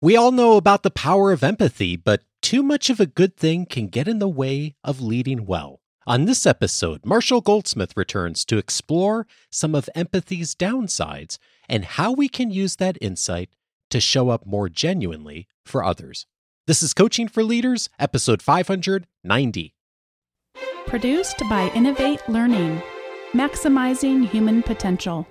We all know about the power of empathy, but too much of a good thing can get in the way of leading well. On this episode, Marshall Goldsmith returns to explore some of empathy's downsides and how we can use that insight to show up more genuinely for others. This is Coaching for Leaders, episode 590. Produced by Innovate Learning, maximizing human potential.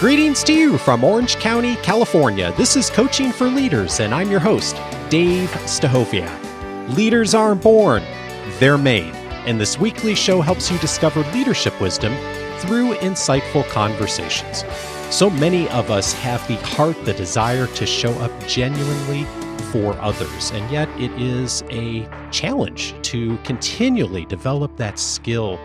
Greetings to you from Orange County, California. This is Coaching for Leaders, and I'm your host, Dave Stachowiak. Leaders aren't born, they're made. And this weekly show helps you discover leadership wisdom through insightful conversations. So many of us have the heart, the desire to show up genuinely for others, and yet it is a challenge to continually develop that skill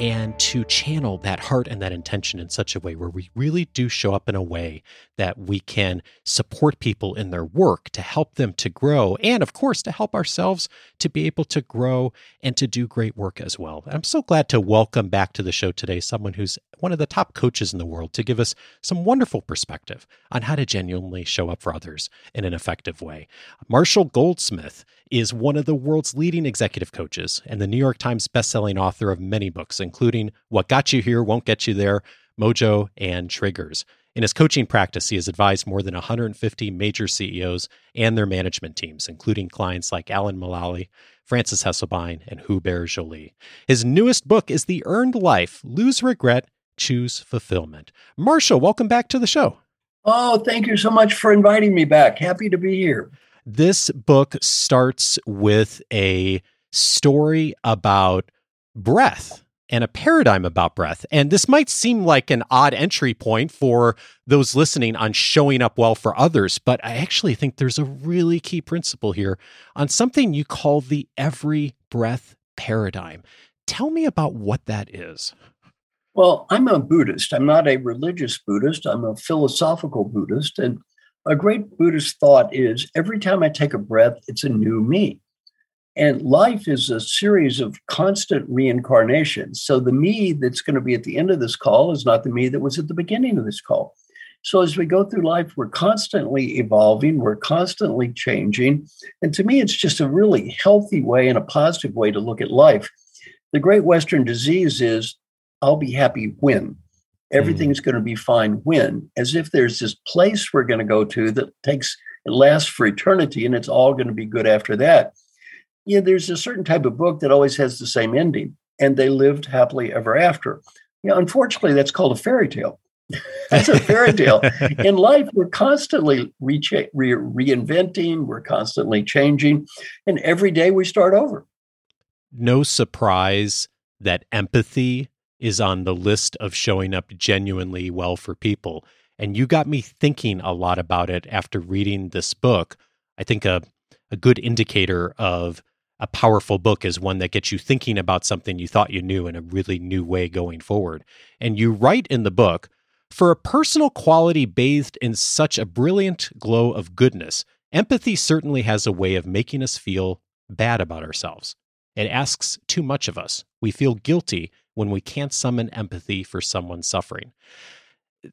and to channel that heart and that intention in such a way where we really do show up in a way that we can support people in their work to help them to grow and of course to help ourselves to be able to grow and to do great work as well. I'm so glad to welcome back to the show today someone who's one of the top coaches in the world to give us some wonderful perspective on how to genuinely show up for others in an effective way. Marshall Goldsmith is one of the world's leading executive coaches and the New York Times bestselling author of many books, including What Got You Here Won't Get You There, Mojo, and Triggers. In his coaching practice, he has advised more than 150 major CEOs and their management teams, including clients like Alan Mulally, Frances Hesselbein, and Hubert Joly. His newest book is The Earned Life Lose Regret, Choose Fulfillment. Marshall, welcome back to the show. Oh, thank you so much for inviting me back. Happy to be here. This book starts with a story about breath and a paradigm about breath. And this might seem like an odd entry point for those listening on showing up well for others, but I actually think there's a really key principle here on something you call the every breath paradigm. Tell me about what that is. Well, I'm a Buddhist. I'm not a religious Buddhist, I'm a philosophical Buddhist. And a great Buddhist thought is every time I take a breath, it's a new me. And life is a series of constant reincarnations. So the me that's going to be at the end of this call is not the me that was at the beginning of this call. So as we go through life, we're constantly evolving, we're constantly changing. And to me, it's just a really healthy way and a positive way to look at life. The great Western disease is I'll be happy when everything's mm. going to be fine when, as if there's this place we're going to go to that takes, it lasts for eternity and it's all going to be good after that. Yeah, there's a certain type of book that always has the same ending and they lived happily ever after. You know, unfortunately, that's called a fairy tale. that's a fairy tale. In life, we're constantly re- re- reinventing, we're constantly changing, and every day we start over. No surprise that empathy is on the list of showing up genuinely well for people. And you got me thinking a lot about it after reading this book. I think a, a good indicator of a powerful book is one that gets you thinking about something you thought you knew in a really new way going forward. And you write in the book for a personal quality bathed in such a brilliant glow of goodness, empathy certainly has a way of making us feel bad about ourselves. It asks too much of us. We feel guilty when we can't summon empathy for someone suffering.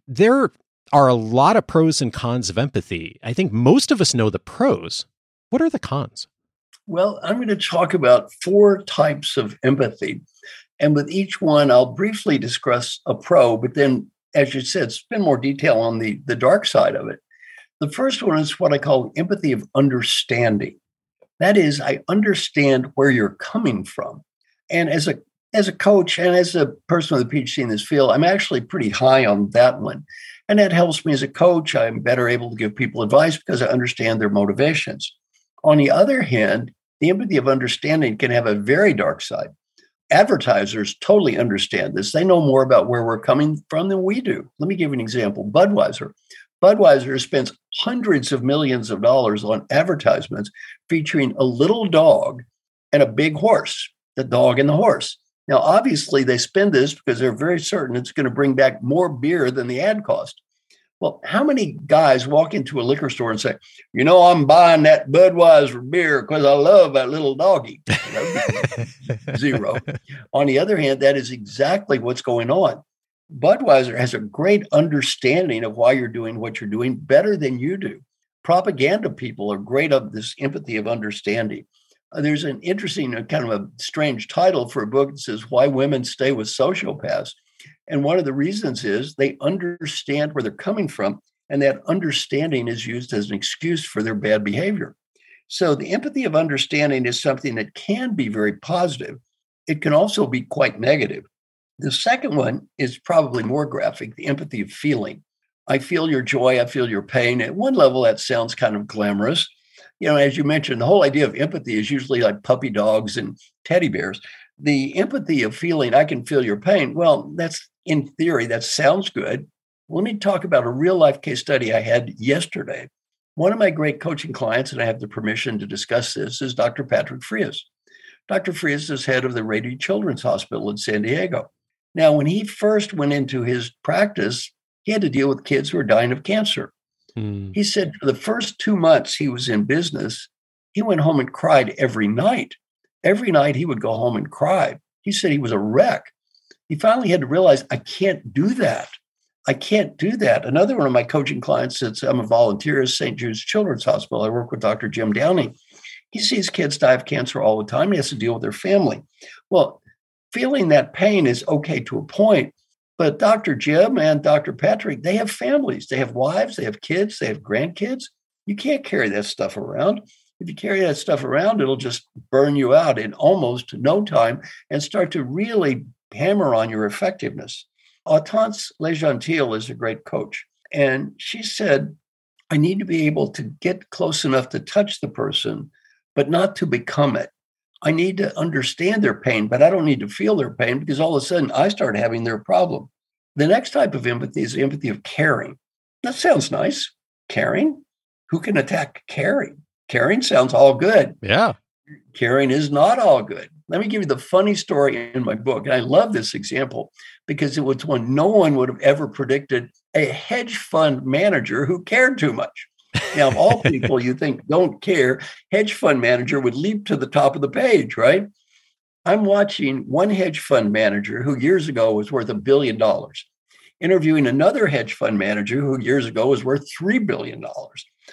There are a lot of pros and cons of empathy. I think most of us know the pros. What are the cons? Well, I'm going to talk about four types of empathy. And with each one, I'll briefly discuss a pro, but then, as you said, spend more detail on the, the dark side of it. The first one is what I call empathy of understanding. That is, I understand where you're coming from. And as a as a coach and as a person with a PhD in this field, I'm actually pretty high on that one. And that helps me as a coach. I'm better able to give people advice because I understand their motivations. On the other hand, the empathy of understanding can have a very dark side. Advertisers totally understand this. They know more about where we're coming from than we do. Let me give you an example Budweiser. Budweiser spends hundreds of millions of dollars on advertisements featuring a little dog and a big horse, the dog and the horse. Now, obviously, they spend this because they're very certain it's going to bring back more beer than the ad cost. Well, how many guys walk into a liquor store and say, you know, I'm buying that Budweiser beer because I love that little doggy? Zero. on the other hand, that is exactly what's going on. Budweiser has a great understanding of why you're doing what you're doing better than you do. Propaganda people are great of this empathy of understanding. Uh, there's an interesting, uh, kind of a strange title for a book that says Why Women Stay with Sociopaths. And one of the reasons is they understand where they're coming from, and that understanding is used as an excuse for their bad behavior. So the empathy of understanding is something that can be very positive. It can also be quite negative. The second one is probably more graphic the empathy of feeling. I feel your joy, I feel your pain. At one level, that sounds kind of glamorous. You know, as you mentioned, the whole idea of empathy is usually like puppy dogs and teddy bears. The empathy of feeling, I can feel your pain. Well, that's in theory, that sounds good. Let me talk about a real life case study I had yesterday. One of my great coaching clients, and I have the permission to discuss this, is Dr. Patrick Frias. Dr. Frias is head of the Rady Children's Hospital in San Diego. Now, when he first went into his practice, he had to deal with kids who were dying of cancer. Hmm. He said for the first two months he was in business, he went home and cried every night. Every night he would go home and cry. He said he was a wreck. He finally had to realize, I can't do that. I can't do that. Another one of my coaching clients says, I'm a volunteer at St. Jude's Children's Hospital. I work with Dr. Jim Downing. He sees kids die of cancer all the time. He has to deal with their family. Well, feeling that pain is okay to a point. But Dr. Jim and Dr. Patrick, they have families, they have wives, they have kids, they have grandkids. You can't carry that stuff around. If you carry that stuff around, it'll just burn you out in almost no time and start to really hammer on your effectiveness. Hortense le Gentil is a great coach. And she said, I need to be able to get close enough to touch the person, but not to become it. I need to understand their pain, but I don't need to feel their pain because all of a sudden I start having their problem. The next type of empathy is empathy of caring. That sounds nice. Caring? Who can attack caring? Caring sounds all good. Yeah. Caring is not all good. Let me give you the funny story in my book. And I love this example because it was one no one would have ever predicted a hedge fund manager who cared too much. Now, of all people you think don't care, hedge fund manager would leap to the top of the page, right? I'm watching one hedge fund manager who years ago was worth a billion dollars, interviewing another hedge fund manager who years ago was worth $3 billion.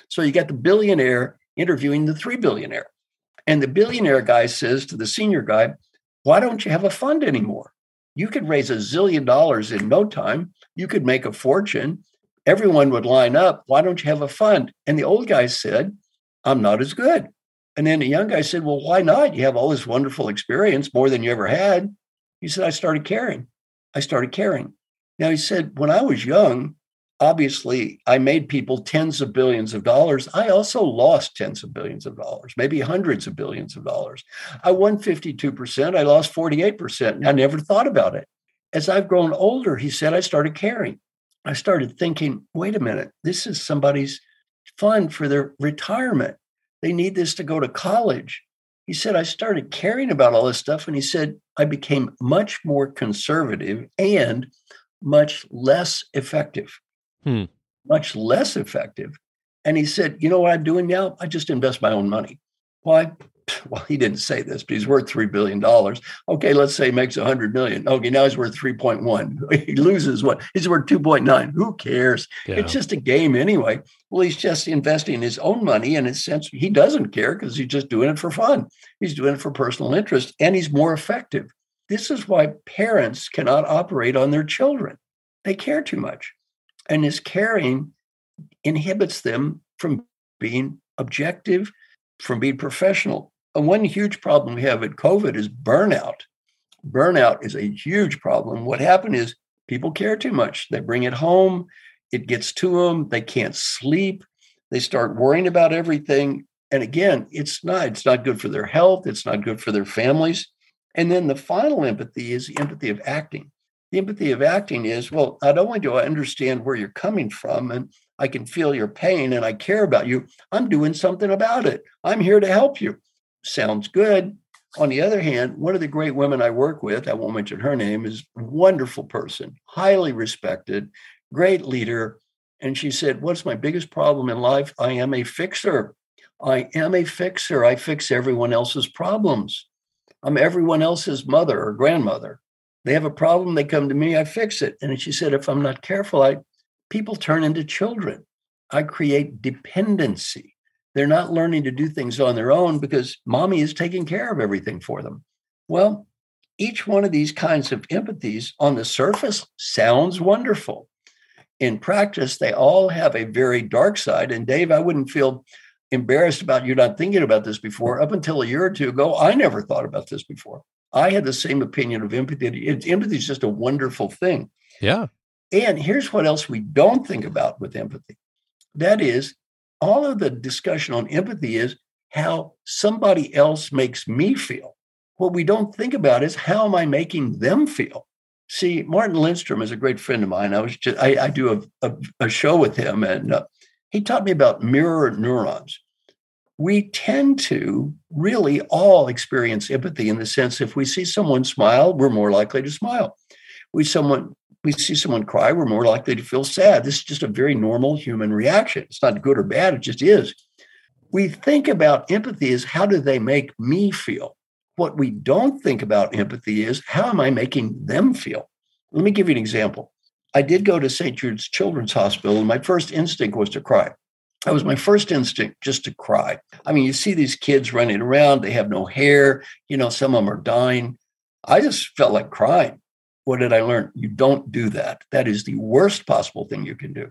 So you got the billionaire interviewing the three billionaire. And the billionaire guy says to the senior guy, Why don't you have a fund anymore? You could raise a zillion dollars in no time. You could make a fortune everyone would line up. Why don't you have a fund? And the old guy said, I'm not as good. And then the young guy said, Well, why not? You have all this wonderful experience, more than you ever had. He said, I started caring. I started caring. Now, he said, When I was young, obviously I made people tens of billions of dollars. I also lost tens of billions of dollars, maybe hundreds of billions of dollars. I won 52%. I lost 48%. I never thought about it. As I've grown older, he said, I started caring. I started thinking, wait a minute, this is somebody's fund for their retirement. They need this to go to college. He said, I started caring about all this stuff. And he said, I became much more conservative and much less effective. Hmm. Much less effective. And he said, You know what I'm doing now? I just invest my own money. Why? well, he didn't say this, but he's worth $3 billion. Okay, let's say he makes 100 million. Okay, now he's worth 3.1. He loses what? He's worth 2.9. Who cares? Yeah. It's just a game anyway. Well, he's just investing his own money in a sense. He doesn't care because he's just doing it for fun. He's doing it for personal interest and he's more effective. This is why parents cannot operate on their children. They care too much. And his caring inhibits them from being objective, from being professional And one huge problem we have at COVID is burnout. Burnout is a huge problem. What happened is people care too much. They bring it home, it gets to them, they can't sleep, they start worrying about everything. And again, it's not it's not good for their health, it's not good for their families. And then the final empathy is the empathy of acting. The empathy of acting is, well, not only do I understand where you're coming from and I can feel your pain and I care about you, I'm doing something about it. I'm here to help you sounds good. On the other hand, one of the great women I work with, I won't mention her name, is a wonderful person, highly respected, great leader. And she said, What's my biggest problem in life? I am a fixer. I am a fixer. I fix everyone else's problems. I'm everyone else's mother or grandmother. They have a problem, they come to me, I fix it. And she said, if I'm not careful, I people turn into children. I create dependency. They're not learning to do things on their own because mommy is taking care of everything for them. Well, each one of these kinds of empathies on the surface sounds wonderful. In practice, they all have a very dark side. And Dave, I wouldn't feel embarrassed about you not thinking about this before. Up until a year or two ago, I never thought about this before. I had the same opinion of empathy. Empathy is just a wonderful thing. Yeah. And here's what else we don't think about with empathy that is, all of the discussion on empathy is how somebody else makes me feel. What we don't think about is how am I making them feel? See, Martin Lindstrom is a great friend of mine. I was just, I, I do a, a, a, show with him, and uh, he taught me about mirror neurons. We tend to really all experience empathy in the sense if we see someone smile, we're more likely to smile. We someone we see someone cry, we're more likely to feel sad. This is just a very normal human reaction. It's not good or bad, it just is. We think about empathy as how do they make me feel? What we don't think about empathy is how am I making them feel? Let me give you an example. I did go to St. Jude's Children's Hospital, and my first instinct was to cry. That was my first instinct, just to cry. I mean, you see these kids running around, they have no hair, you know, some of them are dying. I just felt like crying. What did I learn? You don't do that. That is the worst possible thing you can do.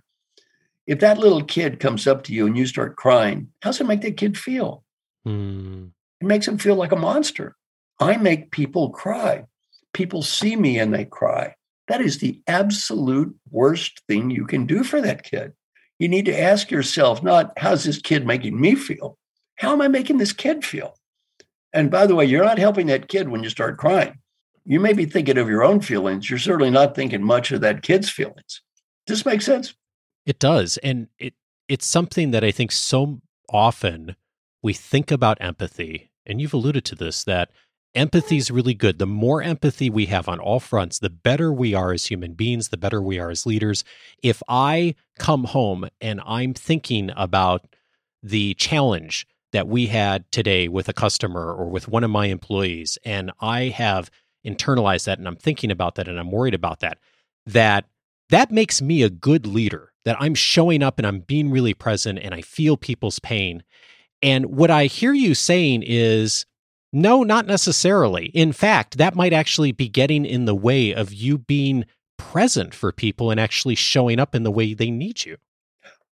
If that little kid comes up to you and you start crying, how's it make that kid feel? Mm. It makes him feel like a monster. I make people cry. People see me and they cry. That is the absolute worst thing you can do for that kid. You need to ask yourself not how's this kid making me feel? How am I making this kid feel? And by the way, you're not helping that kid when you start crying you may be thinking of your own feelings. You're certainly not thinking much of that kid's feelings. Does this make sense? It does. And it it's something that I think so often we think about empathy, and you've alluded to this, that empathy is really good. The more empathy we have on all fronts, the better we are as human beings, the better we are as leaders. If I come home and I'm thinking about the challenge that we had today with a customer or with one of my employees, and I have internalized that and I'm thinking about that and I'm worried about that, that that makes me a good leader, that I'm showing up and I'm being really present and I feel people's pain. And what I hear you saying is, no, not necessarily. In fact, that might actually be getting in the way of you being present for people and actually showing up in the way they need you.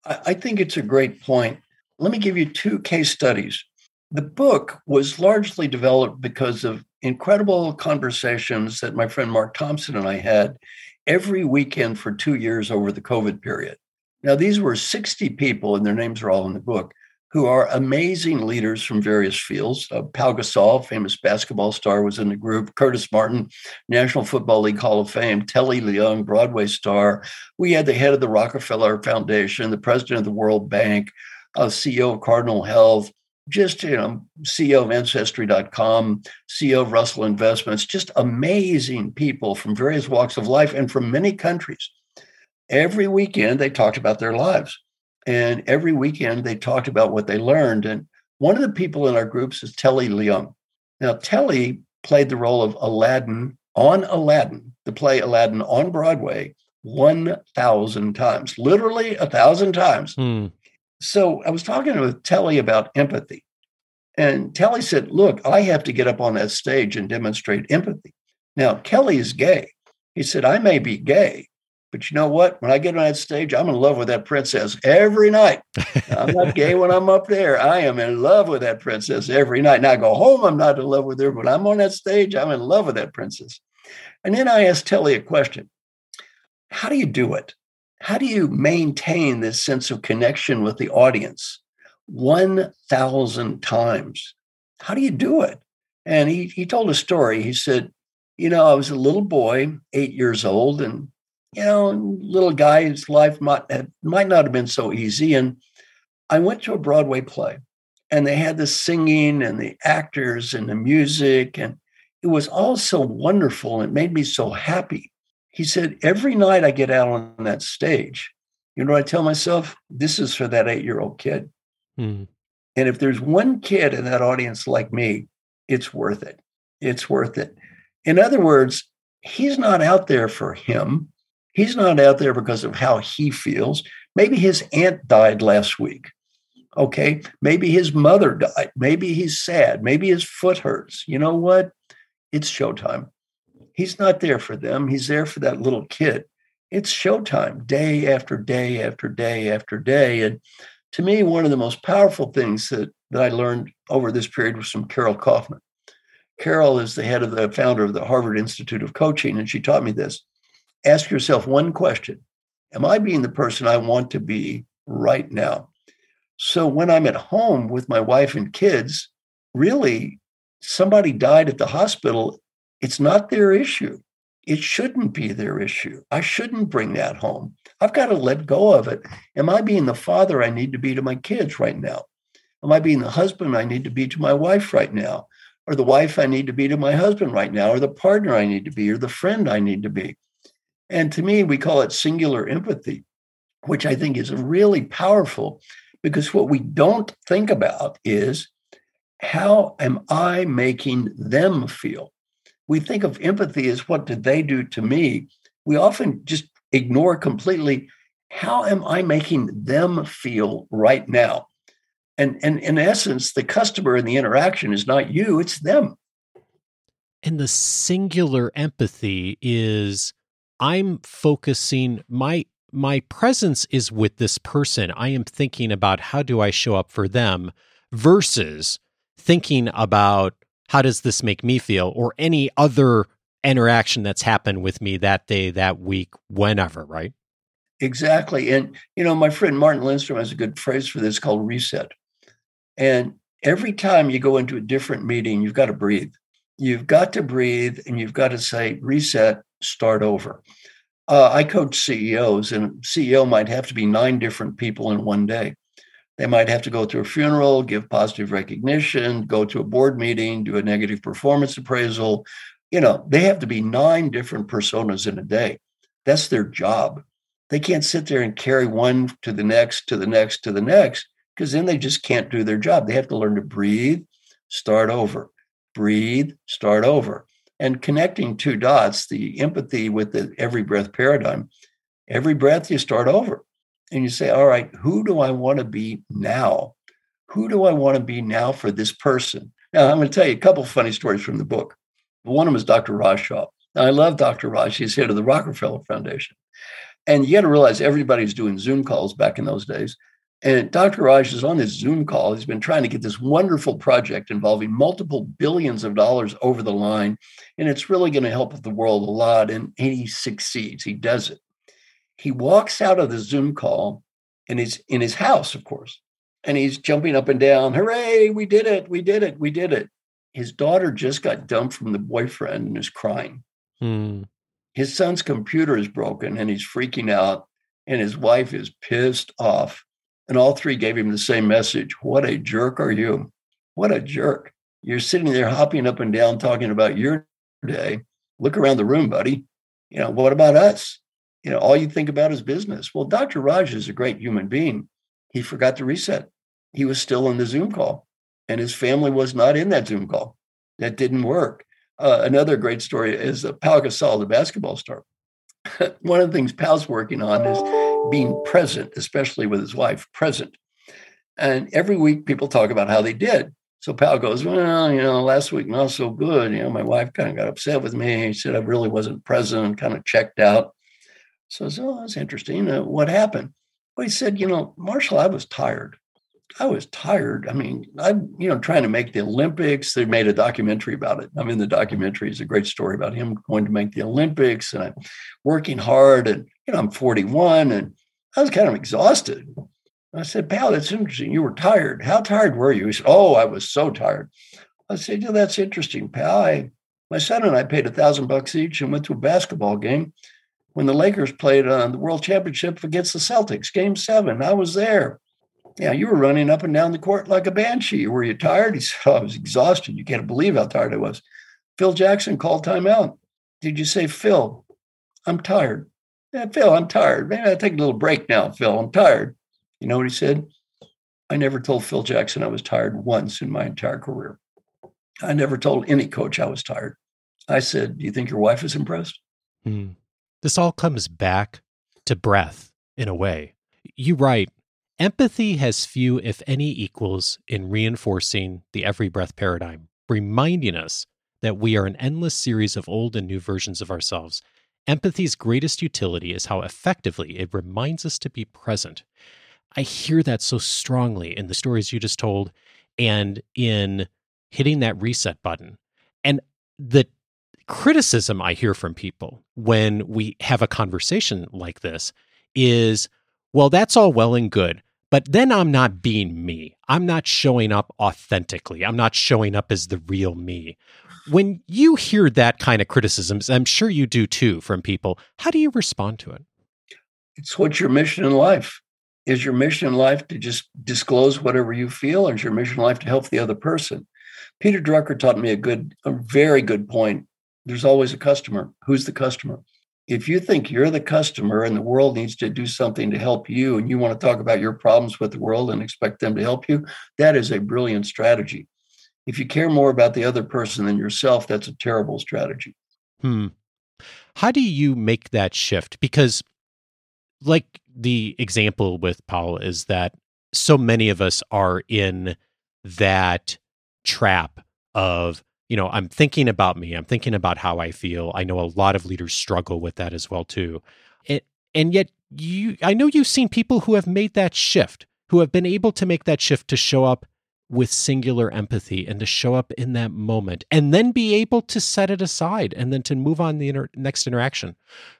I think it's a great point. Let me give you two case studies. The book was largely developed because of incredible conversations that my friend Mark Thompson and I had every weekend for two years over the COVID period. Now, these were 60 people, and their names are all in the book, who are amazing leaders from various fields. Uh, Gasol, famous basketball star, was in the group. Curtis Martin, National Football League Hall of Fame. Telly Leung, Broadway star. We had the head of the Rockefeller Foundation, the president of the World Bank, a CEO of Cardinal Health, just you know ceo of ancestry.com ceo of russell investments just amazing people from various walks of life and from many countries every weekend they talked about their lives and every weekend they talked about what they learned and one of the people in our groups is telly leung now telly played the role of aladdin on aladdin the play aladdin on broadway 1000 times literally a thousand times hmm. So I was talking with Telly about empathy. And Telly said, Look, I have to get up on that stage and demonstrate empathy. Now, Kelly is gay. He said, I may be gay, but you know what? When I get on that stage, I'm in love with that princess every night. I'm not gay when I'm up there. I am in love with that princess every night. Now I go home, I'm not in love with her, but I'm on that stage, I'm in love with that princess. And then I asked Telly a question How do you do it? how do you maintain this sense of connection with the audience 1,000 times? How do you do it? And he, he told a story. He said, You know, I was a little boy, eight years old, and, you know, little guy's life might, have, might not have been so easy. And I went to a Broadway play, and they had the singing and the actors and the music, and it was all so wonderful. It made me so happy. He said, Every night I get out on that stage, you know I tell myself? This is for that eight year old kid. Mm. And if there's one kid in that audience like me, it's worth it. It's worth it. In other words, he's not out there for him. He's not out there because of how he feels. Maybe his aunt died last week. Okay. Maybe his mother died. Maybe he's sad. Maybe his foot hurts. You know what? It's showtime. He's not there for them. He's there for that little kid. It's showtime day after day after day after day. And to me, one of the most powerful things that, that I learned over this period was from Carol Kaufman. Carol is the head of the founder of the Harvard Institute of Coaching, and she taught me this. Ask yourself one question Am I being the person I want to be right now? So when I'm at home with my wife and kids, really, somebody died at the hospital. It's not their issue. It shouldn't be their issue. I shouldn't bring that home. I've got to let go of it. Am I being the father I need to be to my kids right now? Am I being the husband I need to be to my wife right now? Or the wife I need to be to my husband right now? Or the partner I need to be? Or the friend I need to be? And to me, we call it singular empathy, which I think is really powerful because what we don't think about is how am I making them feel? We think of empathy as what did they do to me? We often just ignore completely how am I making them feel right now? And, and in essence, the customer in the interaction is not you, it's them. And the singular empathy is I'm focusing my my presence is with this person. I am thinking about how do I show up for them versus thinking about how does this make me feel or any other interaction that's happened with me that day, that week, whenever, right? Exactly. And, you know, my friend Martin Lindstrom has a good phrase for this called reset. And every time you go into a different meeting, you've got to breathe. You've got to breathe and you've got to say, reset, start over. Uh, I coach CEOs, and a CEO might have to be nine different people in one day. They might have to go to a funeral, give positive recognition, go to a board meeting, do a negative performance appraisal. You know, they have to be nine different personas in a day. That's their job. They can't sit there and carry one to the next, to the next, to the next, because then they just can't do their job. They have to learn to breathe, start over, breathe, start over and connecting two dots, the empathy with the every breath paradigm, every breath you start over and you say, all right, who do I want to be now? Who do I want to be now for this person? Now, I'm going to tell you a couple funny stories from the book. One of them is Dr. Raj. Now, I love Dr. Raj. He's head of the Rockefeller Foundation. And you got to realize everybody's doing Zoom calls back in those days. And Dr. Raj is on this Zoom call. He's been trying to get this wonderful project involving multiple billions of dollars over the line. And it's really going to help the world a lot. And he succeeds, he does it. He walks out of the Zoom call and he's in his house, of course, and he's jumping up and down. Hooray, we did it, we did it, we did it. His daughter just got dumped from the boyfriend and is crying. Hmm. His son's computer is broken and he's freaking out, and his wife is pissed off and all three gave him the same message What a jerk are you? What a jerk. You're sitting there hopping up and down talking about your day. Look around the room, buddy. You know, what about us? You know, all you think about is business. Well, Dr. Raj is a great human being. He forgot to reset. He was still in the Zoom call, and his family was not in that Zoom call. That didn't work. Uh, another great story is uh, Pau Gasol, the basketball star. One of the things Pau's working on is being present, especially with his wife, present. And every week people talk about how they did. So Pal goes, Well, you know, last week not so good. You know, my wife kind of got upset with me. He said I really wasn't present, kind of checked out. So I said, Oh, that's interesting. Uh, what happened? Well, he said, You know, Marshall, I was tired. I was tired. I mean, I'm, you know, trying to make the Olympics. They made a documentary about it. I'm in the documentary. It's a great story about him going to make the Olympics and I'm working hard. And, you know, I'm 41 and I was kind of exhausted. I said, pal, that's interesting. You were tired. How tired were you? He said, Oh, I was so tired. I said, Yeah, that's interesting, pal. I, my son and I paid a thousand bucks each and went to a basketball game when the Lakers played on the World Championship against the Celtics, game seven. I was there. Yeah, you were running up and down the court like a banshee. Were you tired? He said, oh, I was exhausted. You can't believe how tired I was. Phil Jackson called timeout. Did you say, Phil, I'm tired? Yeah, Phil, I'm tired. Maybe I'll take a little break now, Phil. I'm tired. You know what he said? I never told Phil Jackson I was tired once in my entire career. I never told any coach I was tired. I said, Do you think your wife is impressed? Hmm. This all comes back to breath in a way. You write, empathy has few, if any, equals in reinforcing the every breath paradigm, reminding us that we are an endless series of old and new versions of ourselves. Empathy's greatest utility is how effectively it reminds us to be present. I hear that so strongly in the stories you just told and in hitting that reset button. And the criticism I hear from people when we have a conversation like this is, well, that's all well and good, but then I'm not being me. I'm not showing up authentically. I'm not showing up as the real me. When you hear that kind of criticisms, I'm sure you do too from people, how do you respond to it? It's what's your mission in life? Is your mission in life to just disclose whatever you feel, or is your mission in life to help the other person? Peter Drucker taught me a good, a very good point there's always a customer. Who's the customer? If you think you're the customer and the world needs to do something to help you and you want to talk about your problems with the world and expect them to help you, that is a brilliant strategy. If you care more about the other person than yourself, that's a terrible strategy. Hmm. How do you make that shift? Because, like the example with Paul, is that so many of us are in that trap of you know, I'm thinking about me. I'm thinking about how I feel. I know a lot of leaders struggle with that as well too. And, and yet you I know you've seen people who have made that shift, who have been able to make that shift to show up with singular empathy and to show up in that moment and then be able to set it aside and then to move on the inter- next interaction.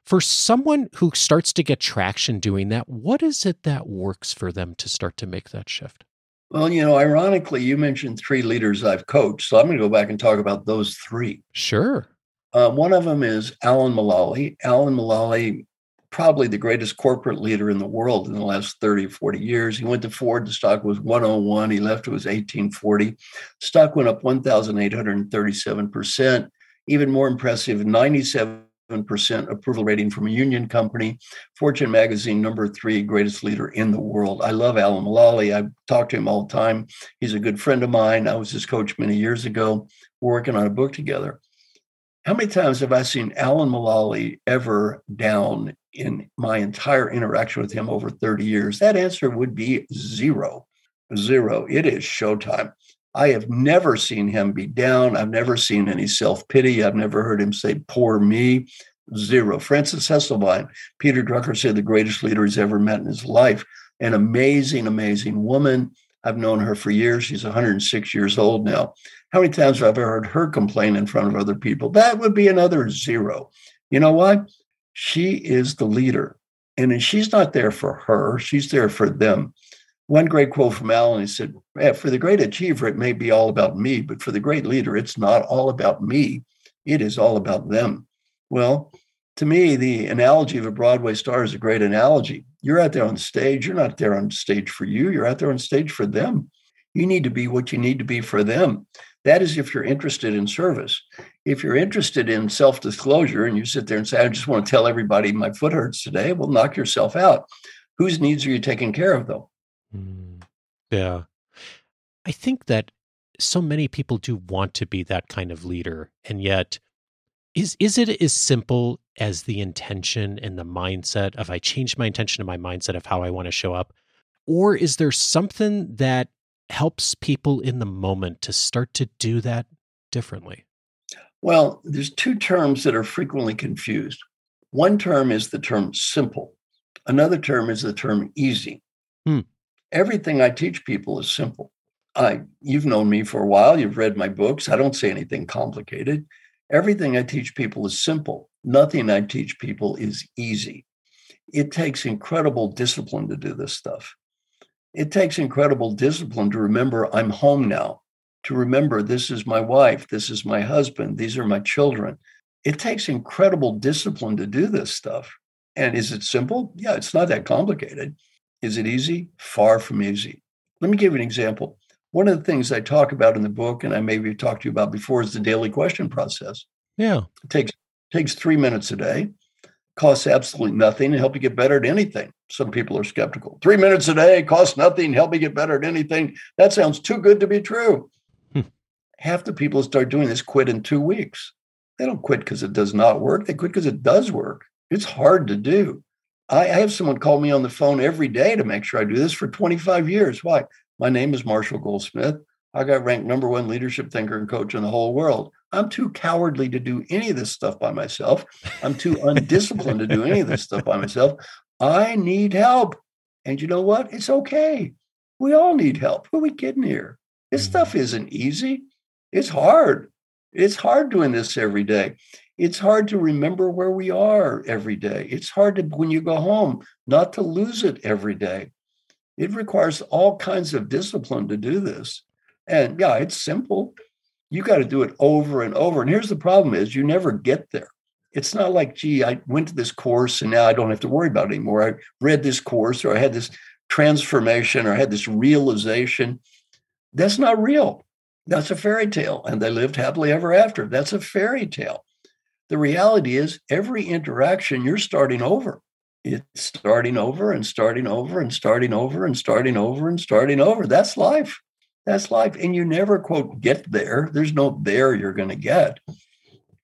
For someone who starts to get traction doing that, what is it that works for them to start to make that shift? Well, you know, ironically, you mentioned three leaders I've coached. So I'm going to go back and talk about those three. Sure. Uh, one of them is Alan Mulally. Alan Mulally, probably the greatest corporate leader in the world in the last 30, 40 years. He went to Ford, the stock was 101. He left, it was 1840. Stock went up 1,837%. Even more impressive, 97 percent approval rating from a union company. Fortune magazine, number three greatest leader in the world. I love Alan Mulally. I talk to him all the time. He's a good friend of mine. I was his coach many years ago. Working on a book together. How many times have I seen Alan Mulally ever down in my entire interaction with him over 30 years? That answer would be zero. Zero. It is showtime. I have never seen him be down. I've never seen any self pity. I've never heard him say, poor me. Zero. Frances Hesselbein, Peter Drucker said the greatest leader he's ever met in his life. An amazing, amazing woman. I've known her for years. She's 106 years old now. How many times have I heard her complain in front of other people? That would be another zero. You know why? She is the leader. And she's not there for her, she's there for them. One great quote from Alan, he said, For the great achiever, it may be all about me, but for the great leader, it's not all about me. It is all about them. Well, to me, the analogy of a Broadway star is a great analogy. You're out there on stage. You're not there on stage for you. You're out there on stage for them. You need to be what you need to be for them. That is if you're interested in service. If you're interested in self disclosure and you sit there and say, I just want to tell everybody my foot hurts today, well, knock yourself out. Whose needs are you taking care of, though? Mm, yeah. I think that so many people do want to be that kind of leader. And yet, is is it as simple as the intention and the mindset of I change my intention and my mindset of how I want to show up? Or is there something that helps people in the moment to start to do that differently? Well, there's two terms that are frequently confused. One term is the term simple. Another term is the term easy. Hmm everything I teach people is simple. I, you've known me for a while. You've read my books. I don't say anything complicated. Everything I teach people is simple. Nothing I teach people is easy. It takes incredible discipline to do this stuff. It takes incredible discipline to remember I'm home now, to remember this is my wife, this is my husband, these are my children. It takes incredible discipline to do this stuff. And is it simple? Yeah, it's not that complicated. Is it easy? Far from easy. Let me give you an example. One of the things I talk about in the book, and I maybe talked to you about before, is the daily question process. Yeah. It takes takes three minutes a day, costs absolutely nothing, and help you get better at anything. Some people are skeptical. Three minutes a day costs nothing, help me get better at anything. That sounds too good to be true. Hmm. Half the people who start doing this quit in two weeks. They don't quit because it does not work. They quit because it does work. It's hard to do. I, I have someone call me on the phone every day to make sure I do this for 25 years. Why? My name is Marshall Goldsmith. I got ranked number one leadership thinker and coach in the whole world. I'm too cowardly to do any of this stuff by myself. I'm too undisciplined to do any of this stuff by myself. I need help. And you know what? It's okay. We all need help. Who are we kidding here? This mm-hmm. stuff isn't easy. It's hard. It's hard doing this every day. It's hard to remember where we are every day. It's hard to, when you go home, not to lose it every day. It requires all kinds of discipline to do this. And yeah, it's simple. You got to do it over and over. And here's the problem is you never get there. It's not like, gee, I went to this course and now I don't have to worry about it anymore. I read this course or I had this transformation or I had this realization. That's not real. That's a fairy tale. And they lived happily ever after. That's a fairy tale. The reality is, every interaction, you're starting over. It's starting over and starting over and starting over and starting over and starting over. That's life. That's life. And you never, quote, get there. There's no there you're going to get.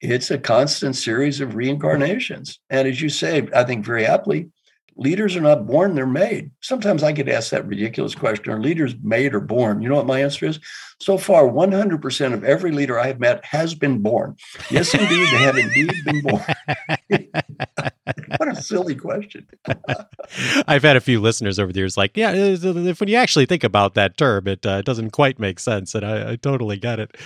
It's a constant series of reincarnations. And as you say, I think very aptly, leaders are not born, they're made. Sometimes I get asked that ridiculous question Are leaders made or born? You know what my answer is? So far, 100% of every leader I have met has been born. Yes, indeed, they have indeed been born. silly question. I've had a few listeners over the years like, yeah, if when you actually think about that term, it uh, doesn't quite make sense. And I, I totally get it.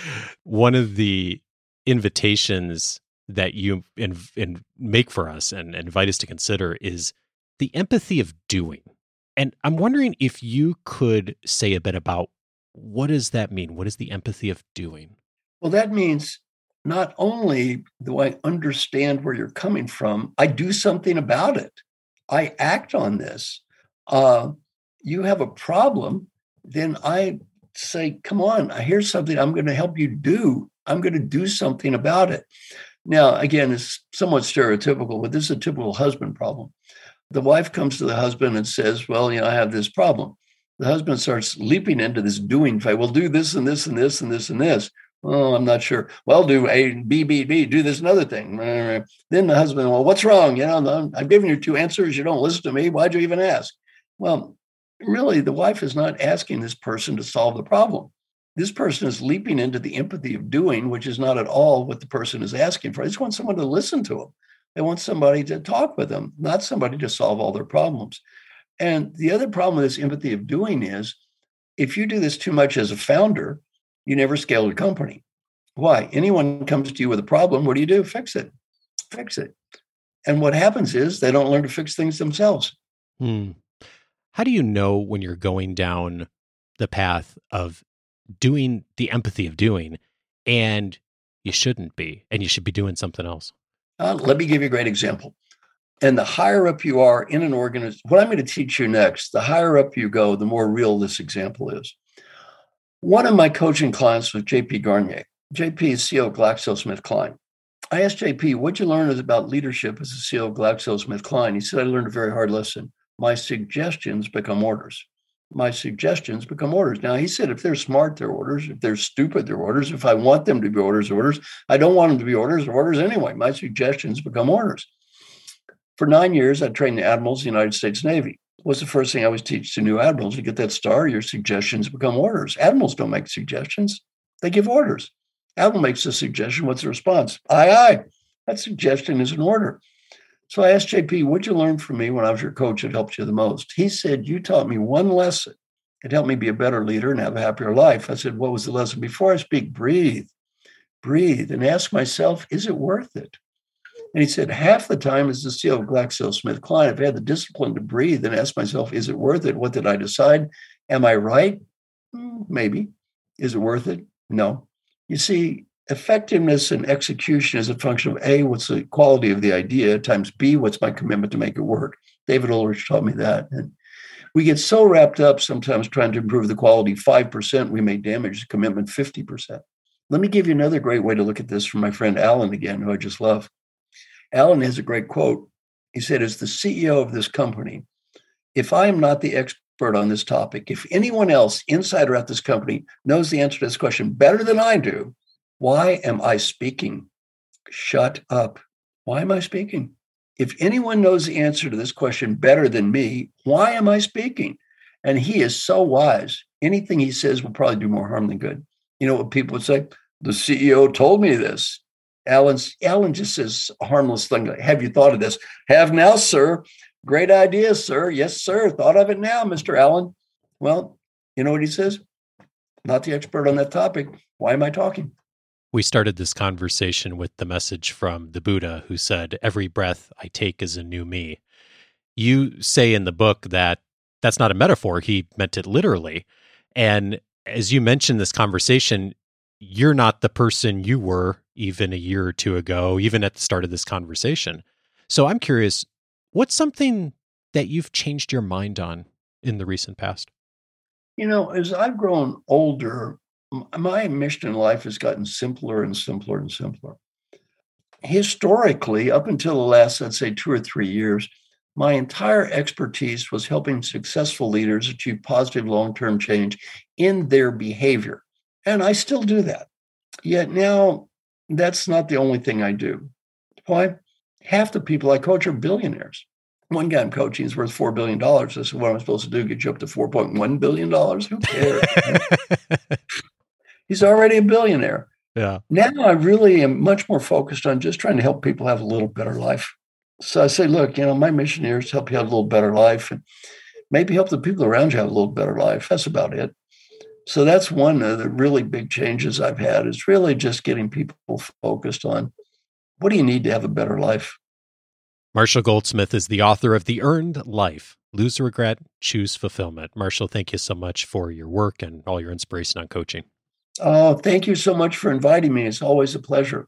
One of the invitations that you in, in make for us and invite us to consider is the empathy of doing. And I'm wondering if you could say a bit about what does that mean? What is the empathy of doing? Well, that means not only do I understand where you're coming from, I do something about it. I act on this. Uh, you have a problem, then I say, come on, here's something I'm going to help you do. I'm going to do something about it. Now, again, it's somewhat stereotypical, but this is a typical husband problem the wife comes to the husband and says, Well, you know, I have this problem. The husband starts leaping into this doing phase. Well, do this and this and this and this and this. Oh, I'm not sure. Well, do A, B, B, B, do this another thing. Then the husband, well, what's wrong? You know, I've given you two answers. You don't listen to me. Why'd you even ask? Well, really, the wife is not asking this person to solve the problem. This person is leaping into the empathy of doing, which is not at all what the person is asking for. I just want someone to listen to them. They want somebody to talk with them, not somebody to solve all their problems. And the other problem with this empathy of doing is if you do this too much as a founder, you never scale a company. Why? Anyone comes to you with a problem, what do you do? Fix it. Fix it. And what happens is they don't learn to fix things themselves. Hmm. How do you know when you're going down the path of doing the empathy of doing and you shouldn't be and you should be doing something else? Uh, let me give you a great example. And the higher up you are in an organization, what I'm going to teach you next, the higher up you go, the more real this example is. One of my coaching clients was JP Garnier. JP is CEO of GlaxoSmithKline. I asked JP, what'd you learn about leadership as a CEO of GlaxoSmithKline? He said, I learned a very hard lesson. My suggestions become orders my suggestions become orders. Now, he said if they're smart, they're orders. If they're stupid, they're orders. If I want them to be orders, orders. I don't want them to be orders, orders anyway. My suggestions become orders. For nine years, I trained the admirals of the United States Navy. What's the first thing I always teach to new admirals? You get that star, your suggestions become orders. Admirals don't make suggestions, they give orders. Admiral makes a suggestion. What's the response? Aye, aye. That suggestion is an order. So I asked JP, what'd you learn from me when I was your coach that helped you the most? He said, You taught me one lesson. It helped me be a better leader and have a happier life. I said, What was the lesson? Before I speak, breathe, breathe, and ask myself, Is it worth it? And he said, Half the time as the CEO of GlaxoSmithKline, I've had the discipline to breathe and ask myself, Is it worth it? What did I decide? Am I right? Hmm, maybe. Is it worth it? No. You see, effectiveness and execution is a function of A, what's the quality of the idea, times B, what's my commitment to make it work. David Ulrich taught me that. And we get so wrapped up sometimes trying to improve the quality 5%, we may damage the commitment 50%. Let me give you another great way to look at this from my friend Alan again, who I just love. Alan has a great quote. He said, As the CEO of this company, if I am not the expert on this topic, if anyone else inside or out this company knows the answer to this question better than I do, why am I speaking? shut up. Why am I speaking? If anyone knows the answer to this question better than me, why am I speaking? And he is so wise. Anything he says will probably do more harm than good. You know what people would say? The CEO told me this. Alan's Alan just says a harmless thing. Have you thought of this? Have now, sir. Great idea, sir. Yes, sir. Thought of it now, Mr. Allen. Well, you know what he says? Not the expert on that topic. Why am I talking? We started this conversation with the message from the Buddha who said, Every breath I take is a new me. You say in the book that that's not a metaphor. He meant it literally. And as you mentioned this conversation, you're not the person you were even a year or two ago, even at the start of this conversation. So I'm curious, what's something that you've changed your mind on in the recent past? You know, as I've grown older, my mission in life has gotten simpler and simpler and simpler. Historically, up until the last, let's say, two or three years, my entire expertise was helping successful leaders achieve positive long term change in their behavior. And I still do that. Yet now, that's not the only thing I do. Why? Half the people I coach are billionaires. One guy I'm coaching is worth $4 billion. I said, What am I supposed to do? Get you up to $4.1 billion? Who cares? He's already a billionaire. Yeah. Now I really am much more focused on just trying to help people have a little better life. So I say, look, you know, my mission here is to help you have a little better life and maybe help the people around you have a little better life. That's about it. So that's one of the really big changes I've had is really just getting people focused on what do you need to have a better life? Marshall Goldsmith is the author of The Earned Life Lose Regret, Choose Fulfillment. Marshall, thank you so much for your work and all your inspiration on coaching. Oh, thank you so much for inviting me. It's always a pleasure.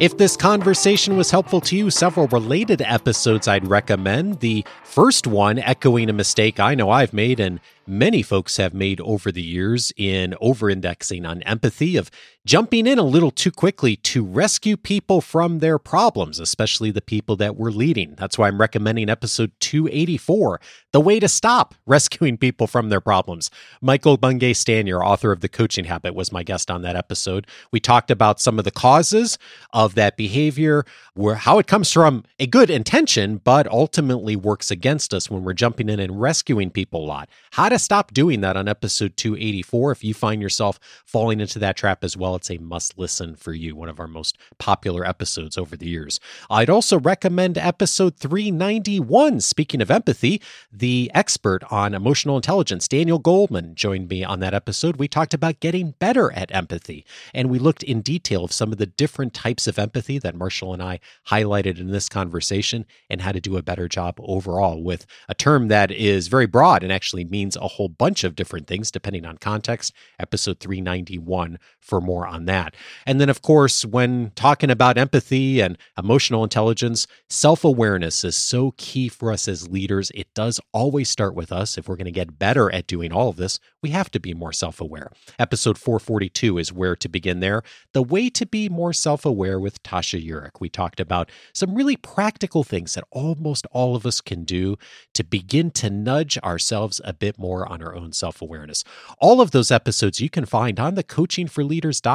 If this conversation was helpful to you, several related episodes I'd recommend. The first one, echoing a mistake I know I've made and many folks have made over the years in over indexing on empathy, of jumping in a little too quickly to rescue people from their problems, especially the people that we're leading. That's why I'm recommending episode 284 The Way to Stop Rescuing People from Their Problems. Michael Bungay Stanier, author of The Coaching Habit, was my guest on that episode. We talked about some of the causes of that behavior, where how it comes from a good intention, but ultimately works against us when we're jumping in and rescuing people a lot. How to stop doing that on episode 284. If you find yourself falling into that trap as well, it's a must listen for you, one of our most popular episodes over the years. I'd also recommend episode 391. Speaking of empathy, the expert on emotional intelligence, Daniel Goleman, joined me on that episode. We talked about getting better at empathy, and we looked in detail of some of the different types of empathy that Marshall and I highlighted in this conversation and how to do a better job overall with a term that is very broad and actually means a whole bunch of different things depending on context. Episode 391 for more on that. And then, of course, when talking about empathy and emotional intelligence, self awareness is so key for us as leaders. It does always start with us. If we're going to get better at doing all of this, we have to be more self aware. Episode 442 is where to begin there. The way to be more self aware with Tasha Eurich. We talked about some really practical things that almost all of us can do to begin to nudge ourselves a bit more on our own self awareness. All of those episodes you can find on the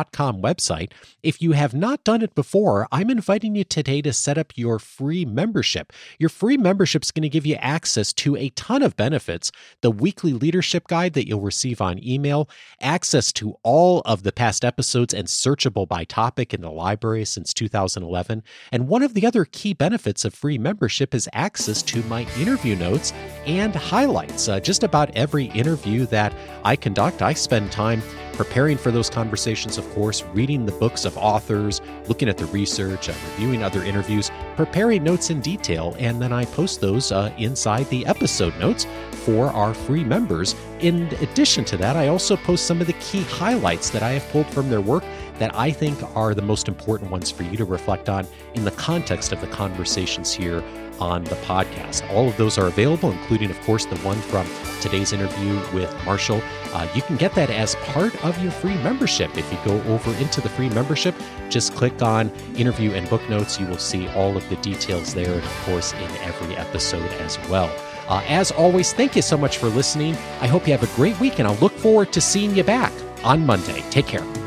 website. If you have not done it before, I'm inviting you today to set up your free membership. Your free membership is going to give you access to a ton of benefits the weekly leadership guide that you'll receive on email, access to all of the past episodes and searchable by topic in the library since 2011. And one of the other key benefits of free membership is access to my interview notes and highlights. Uh, just about every interview that I conduct, I spend time preparing for those conversations, of course, reading the books of authors, looking at the research, uh, reviewing other interviews, preparing notes in detail, and then I post those uh, inside the episode notes for our free members. In addition to that, I also post some of the key highlights that I have pulled from their work that I think are the most important ones for you to reflect on in the context of the conversations here on the podcast. All of those are available, including, of course, the one from today's interview with Marshall. Uh, you can get that as part of your free membership. If you go over into the free membership, just click on interview and book notes, you will see all of the details there, and of course, in every episode as well. Uh, as always, thank you so much for listening. I hope you have a great week, and I'll look forward to seeing you back on Monday. Take care.